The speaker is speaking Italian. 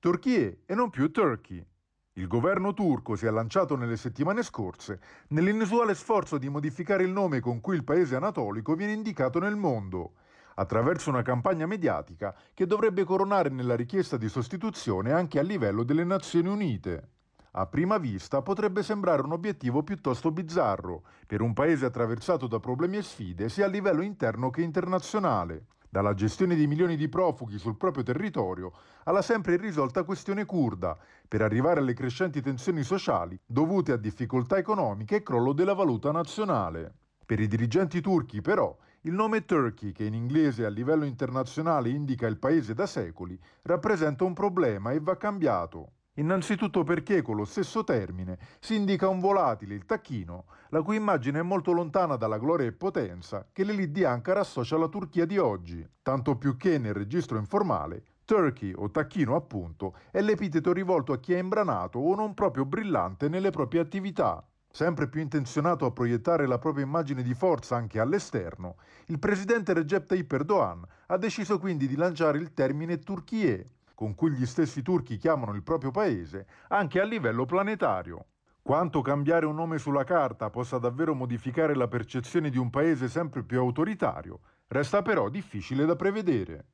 Turchie e non più Turkey. Il governo turco si è lanciato nelle settimane scorse nell'inusuale sforzo di modificare il nome con cui il paese anatolico viene indicato nel mondo, attraverso una campagna mediatica che dovrebbe coronare nella richiesta di sostituzione anche a livello delle Nazioni Unite. A prima vista potrebbe sembrare un obiettivo piuttosto bizzarro per un paese attraversato da problemi e sfide sia a livello interno che internazionale, dalla gestione di milioni di profughi sul proprio territorio alla sempre irrisolta questione kurda, per arrivare alle crescenti tensioni sociali dovute a difficoltà economiche e crollo della valuta nazionale. Per i dirigenti turchi, però, il nome Turkey, che in inglese a livello internazionale indica il paese da secoli, rappresenta un problema e va cambiato. Innanzitutto perché con lo stesso termine si indica un volatile, il tacchino, la cui immagine è molto lontana dalla gloria e potenza che l'elite di Ankara associa alla Turchia di oggi, tanto più che nel registro informale Turkey o tacchino appunto è l'epiteto rivolto a chi è imbranato o non proprio brillante nelle proprie attività. Sempre più intenzionato a proiettare la propria immagine di forza anche all'esterno, il presidente Recep Tayyip Erdogan ha deciso quindi di lanciare il termine Turchie, con cui gli stessi turchi chiamano il proprio paese, anche a livello planetario. Quanto cambiare un nome sulla carta possa davvero modificare la percezione di un paese sempre più autoritario, resta però difficile da prevedere.